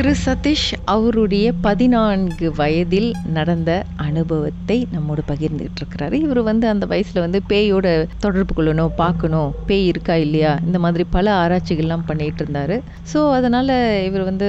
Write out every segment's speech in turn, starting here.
திரு சதீஷ் அவருடைய பதினான்கு வயதில் நடந்த அனுபவத்தை நம்மோடு பகிர்ந்துகிட்டு இருக்கிறாரு இவர் வந்து அந்த வயசில் வந்து பேயோட தொடர்பு கொள்ளணும் பார்க்கணும். பேய் இருக்கா இல்லையா? இந்த மாதிரி பல ஆராய்ச்சிகள்லாம் பண்ணிட்டு இருந்தார் ஸோ அதனால் இவர் வந்து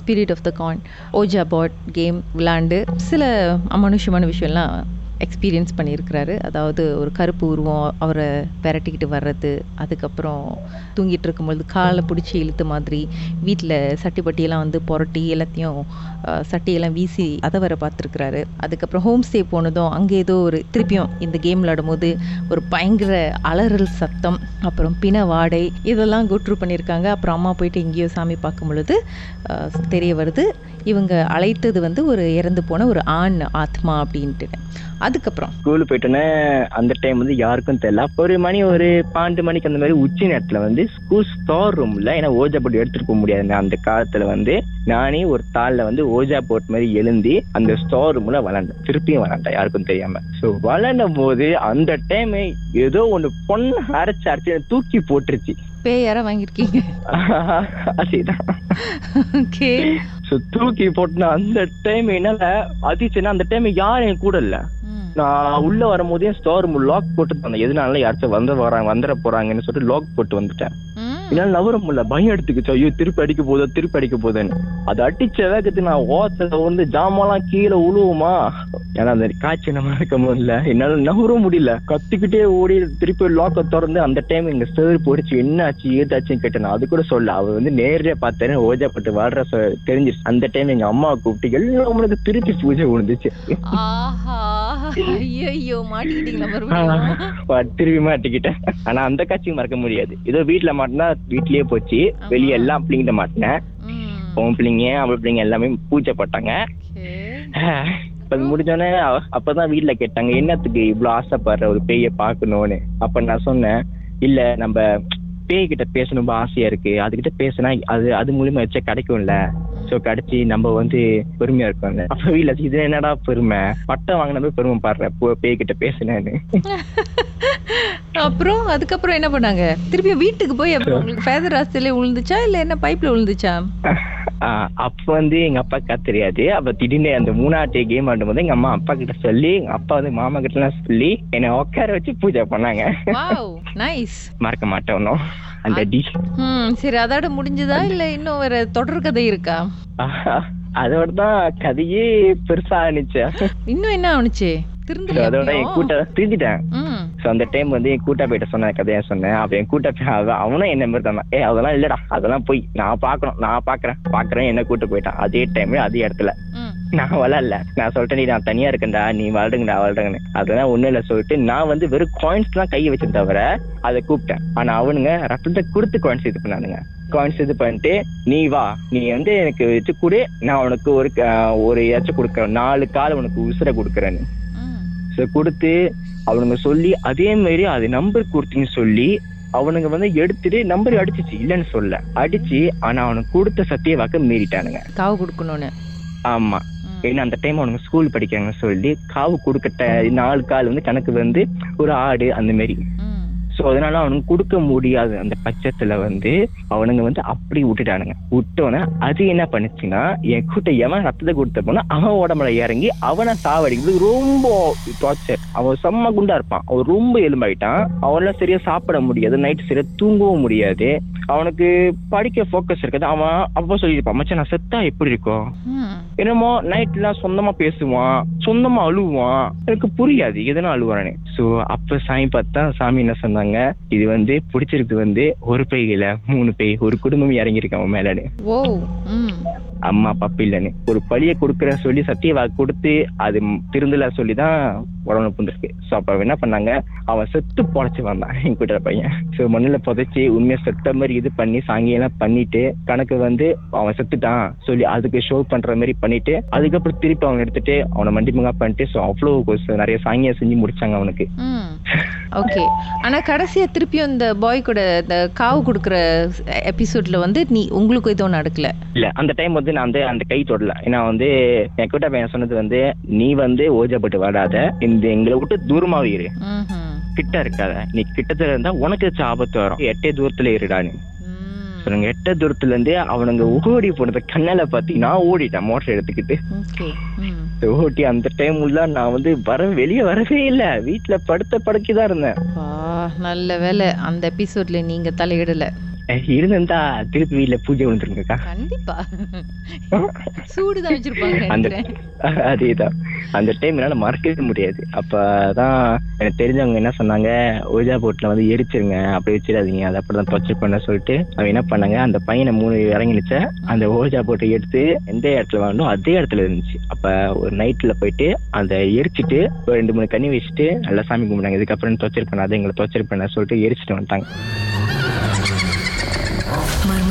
ஸ்பிரிட் ஆஃப் த கான் ஓஜா பாட் கேம் விளாண்டு சில அமனுஷமான விஷயம்லாம் எக்ஸ்பீரியன்ஸ் பண்ணியிருக்கிறாரு. அதாவது ஒரு கருப்பு உருவம் அவரை விரட்டிக்கிட்டு வர்றது அதுக்கப்புறம் தூங்கிட்டு இருக்கும்பொழுது காலை பிடிச்சி இழுத்த மாதிரி வீட்டில் சட்டிப்பட்டியெல்லாம் வந்து புரட்டி எல்லாத்தையும் சட்டியெல்லாம் வீசி அதை வர பார்த்துருக்குறாரு. அதுக்கப்புறம் ஹோம் ஸ்டே போனதும் அங்கே ஏதோ ஒரு திருப்பியும் இந்த கேம் விளையாடும்போது ஒரு பயங்கர அலறல் சத்தம் அப்புறம் பிண வாடை இதெல்லாம் குட்ரு பண்ணியிருக்காங்க. அப்புறம் அம்மா போயிட்டு எங்கேயோ சாமி பார்க்கும் பொழுது தெரிய வருது இவங்க அழைத்தது வந்து ஒரு இறந்து போன ஒரு ஆண் ஆத்மா அப்படின்ட்டு. அதுக்கப்புறம்? ஸ்கூல் போயிட்டோன்னே அந்த டைம் வந்து யாருக்கும் தெரியல. ஒரு மணி ஒரு பன்னெண்டு மணிக்கு அந்த மாதிரி உச்சி நேரத்துல வந்து ஸ்கூல் ஸ்டோர் ரூம்ல ஏன்னா ஓஜா போட்டு எடுத்துட்டு போக முடியாது அந்த காலத்துல வந்து நானே ஒரு தாள்ல வந்து ஓஜா போட் மாதிரி எழுந்தி அந்த ஸ்டோர் ரூம்ல விளாண்டேன் திருப்பியும் விளாண்டேன் யாருக்கும் தெரியாம. ஸோ விளாண்டும் போது அந்த டைம் ஏதோ ஒண்ணு பொண்ணு அரைச்சு அரைச்சு தூக்கி போட்டுருச்சு. பேய் யாரா வாங்கியிருக்கீங்க. அதுதான். ஓகே. ஸோ தூக்கி போட்டுனா அந்த டைம் என்னால அதிர்ச்சின்னா அந்த டைம் யாரும் என் கூட இல்ல. நான் உள்ள வரும்போதே ஸ்டோர் ரூம் லாக் போட்டு வந்தேன் எதனால யாராச்சும் வந்து வராங்க வந்துட போறாங்கன்னு சொல்லிட்டு லாக் போட்டு வந்துட்டேன். என்னால நவர முடியல. பயம் எடுத்துக்கிச்சு. ஐயோ திருப்பி அடிக்க போதோ திருப்பி அடிக்க போதேன்னு. அது அடிச்ச வேகத்துக்கு நான் ஓசல வந்து ஜாமான்லாம் கீழே உழுவுமா? ஏன்னா அந்த காய்ச்சி நம்ம இருக்க முடியல. என்னால நவர முடியல. கத்திக்கிட்டே ஓடி திருப்பி லாக்கை திறந்து அந்த டைம் எங்க சார் போயிடுச்சு. என்ன ஆச்சு ஏதாச்சுன்னு கேட்டேன் அது கூட சொல்ல அவ வந்து நேரடியா பார்த்தேன் ஓஜாப்பட்டு வாழ்ற தெரிஞ்சிருச்சு. அந்த டைம் எங்க அம்மா கூப்பிட்டு எல்லாம் உங்களுக்கு திருப்பி பூஜை விழுந்துச்சு. ஆஹா. ஐயோ மாட்டிக்கிட்டீங்களா மறுபடியும்? ப- திருப்பி மாட்டிக்கிட்டேன். ஆனா அந்த காட்சியும் மறக்க முடியாது. ஏதோ வீட்டுல மாட்டினா வீட்லயே போச்சு. வெளியே எல்லா பிள்ளைங்கிட்ட மாட்டினேன். உன் பிள்ளைங்க அவள் பிள்ளைங்க எல்லாமே பூஜை போட்டாங்க. okay. இப்ப அது முடிஞ்சோடனே அப்பதான் வீட்ல கேட்டாங்க என்னத்துக்கு இவ்வளவு ஆசைப்படுற ஒரு பேயை பார்க்கணும்னு? அப்ப நான் சொன்னேன் இல்ல நம்ம பேய் கிட்ட பேசணும் ஆசையா இருக்கு. அதுகிட்ட பேசினா அது அது மூலியமா வச்சா கிடைக்கும்ல? சோ கிடைச்சி நம்ம வந்து பெருமையா இருக்கோம்ல அப்ப வீட்ல இது என்னடா பெருமை? பட்டம் வாங்கின போய் பெருமை பாடுற போ- பேய் கிட்ட பேசினேன்னு. அப்புறம் அதுக்கப்புறம் என்ன பண்ணாங்க? திருப்பி வீட்டுக்கு போய் அப்ப உங்களுக்கு ஃபேதர் ஹாஸ்டல்லே விழுந்துச்சா இல்ல என்ன பைப்ல விழுந்துச்சா அப்ப வந்து எங்க அப்பாக்கா தெரியாது. அப்ப திடீர்னு அந்த மூணாவது கேம் ஆடும்போது எங்க அம்மா அப்பா கிட்ட சொல்லி எங்க அப்பா வந்து மாமா கிட்ட எல்லாம் சொல்லி என்னை உட்கார வச்சு பூஜை பண்ணாங்க. நைஸ் மறக்க மாட்டேன் ஒன்னும் அந்த சரி அதோட முடிஞ்சதா? இல்ல இன்னும் வேற தொடர் கதை இருக்கா? அதோட தான் கதையே பெருசா ஆனிச்சு இன்னும் என்ன ஆனுச்சு அதோட என்? கூட்ட திருந்திட்டேன். சோ அந்த டைம் வந்து என் கூட்டா போயிட்ட சொன்ன கதையா சொன்னேன். அப்ப என் கூட்ட அவன் அவனும் என்ன மாதிரி தான். ஏ அதெல்லாம் இல்லடா அதெல்லாம் போய் நான் பாக்கணும் நான் பாக்குறேன் பாக்குறேன் என்ன கூட்டு போயிட்டான். அதே டைம் அதே இடத்துல. நான் வளரல. நான் சொல்லிட்டேன் நீ நான் தனியா இருக்கேன்டா நீ வளருங்கடா வளருங்கன்னு அதெல்லாம் ஒண்ணும் இல்ல சொல்லிட்டு நான் வந்து வெறும் காயின்ஸ் தான் கையை வச்சேன் தவிர அதை கூப்பிட்டேன். ஆனா அவனுங்க ரத்தத்தை கொடுத்து காயின்ஸ் இது பண்ணானுங்க. காயின்ஸ் இது பண்ணிட்டு நீ வா நீ வந்து எனக்கு வச்சு கொடு நான் உனக்கு ஒரு ஒரு ஏதாச்சும் கொடுக்குறேன். நாலு கால் உனக்கு உசுரை கொடுக்குறேன்னு. ஸோ கொடுத்து அவனுங்க சொல்லி அதே மாதிரி அது நம்பர் கொடுத்துன்னு சொல்லி அவனுங்க வந்து எடுத்துட்டு நம்பர் அடிச்சிச்சு. இல்லைன்னு சொல்ல அடிச்சு ஆனா அவனுக்கு கொடுத்த சத்திய வாக்க மீறிட்டானுங்க. காவு கொடுக்கணும்னு. ஆமா. ஏன்னா அந்த டைம் அவனுங்க ஸ்கூல் படிக்கிறாங்கன்னு சொல்லி காவு கொடுக்கட்ட நாலு கால் வந்து கணக்கு வந்து ஒரு ஆடு அந்த மாதிரி. ஸோ அதனால அவனுக்கு கொடுக்க முடியாது அந்த பட்சத்துல வந்து அவனுங்க வந்து அப்படி விட்டுட்டானுங்க. விட்டோன்னே அது என்ன பண்ணுச்சுன்னா என் கூட்ட எவன் ரத்தத்தை கொடுத்த போனா அவன் உடம்புல இறங்கி அவனை சாவடிக்கிறது ரொம்ப டார்ச்சர் அவன் செம்ம குண்டா இருப்பான். அவன் ரொம்ப எலும்பாயிட்டான். அவனால சரியா சாப்பிட முடியாது. நைட் சரியா தூங்கவும் முடியாது. அவனுக்கு படிக்க ஃபோக்கஸ் இருக்காது. அவன் அப்போ சொல்லியிருப்பான் மச்சான் நான் செத்தா எப்படி இருக்கும்? என்னமோ நைட்லாம் சொந்தமா பேசுவான். சொந்தமா அழுவான். எனக்கு புரியாது எதனா அழுவானு சோ அப்ப சாமி பார்த்தா சாமி என்ன சொன்னாங்க? இது வந்து பிடிச்சிருக்கு வந்து ஒரு இல்ல மூணு பேய் ஒரு குடும்பம் இறங்கியிருக்கு அவன் மேலன்னு. அம்மா அப்பா இல்லைன்னு. ஒரு பழிய கொடுக்குற சொல்லி சத்திய வாக்கு கொடுத்து அது திருந்தல சொல்லி தான் உடம்புல புந்திருக்கு சோ அப்ப என்ன பண்ணாங்க? அவன் செத்து பொழைச்சு வந்தான் என் கூட்டுற பையன். சோ மண்ணுல புதைச்சி உண்மையா செத்த மாதிரி இது பண்ணி சாங்கியெல்லாம் பண்ணிட்டு கணக்கு வந்து அவன் செத்துட்டான் சொல்லி அதுக்கு ஷோ பண்ற மாதிரி பண்ணிட்டு அதுக்கப்புறம் திருப்பி அவன் எடுத்துட்டு அவனை மண்டிமுகா பண்ணிட்டு ஸோ அவ்வளோ நிறைய சாங்கியம் செஞ்சு முடிச்சாங்க அவனுக்கு. ஓகே ஆனா கடைசியா திருப்பியும் இந்த பாய் கூட இந்த காவு கொடுக்குற எபிசோட்ல வந்து நீ உங்களுக்கு எதுவும் நடக்கல? இல்ல அந்த டைம் வந்து நான் வந்து அந்த கை தொடல. ஏன்னா வந்து என் கூட்ட பையன் சொன்னது வந்து நீ வந்து ஓஜப்பட்டு வாடாத இந்த எங்களை விட்டு தூரமாவே இரு. கிட்ட இருக்காத. நீ கிட்டத்துல இருந்தா உனக்கு ஆபத்து வரும். எட்டே தூரத்துல இருடான்னு ம். நாங்க எட்ட தூரத்துல இருந்தே அவனுங்க ஓடி போனதை கண்ணால பாத்தி நான் ஓடிட்டேன் மோட்டர் எடுத்துக்கிட்டு. ஓட்டி அந்த டைம் உள்ள நான் வந்து வர வெளியே வரவே இல்ல. வீட்டுல படுத்த படுக்கி தான் இருந்தேன். நல்ல வேலை அந்த எபிசோட்ல நீங்க தலையிடல. இருந்திருந்தா திருப்பி வீட்டுல பூஜை வந்துருங்கக்கா கண்டிப்பா. சூடுதான் வச்சிருப்பாங்க அதேதான். அந்த டைம் என்னால் மறக்கவே முடியாது. அப்போ தான் எனக்கு தெரிஞ்சவங்க என்ன சொன்னாங்க ஓஜா போட்டில் வந்து எரிச்சிருங்க அப்படி வச்சிடாதீங்க அதை அப்படிதான் தொச்சு பண்ண சொல்லிட்டு அவன் என்ன பண்ணாங்க அந்த பையனை மூணு இறங்கினுச்ச. அந்த ஓஜா போட்டை எடுத்து எந்த இடத்துல வாங்கணும் அதே இடத்துல இருந்துச்சு. அப்போ ஒரு நைட்டில் போயிட்டு அந்த எரிச்சிட்டு ஒரு ரெண்டு மூணு கண்ணி வச்சுட்டு நல்லா சாமி கும்பிட்டாங்க. இதுக்கப்புறம் தொச்சர் அதை எங்களை தொச்சர் பண்ண சொல்லிட்டு எரிச்சிட்டு வந்துட்டாங்க.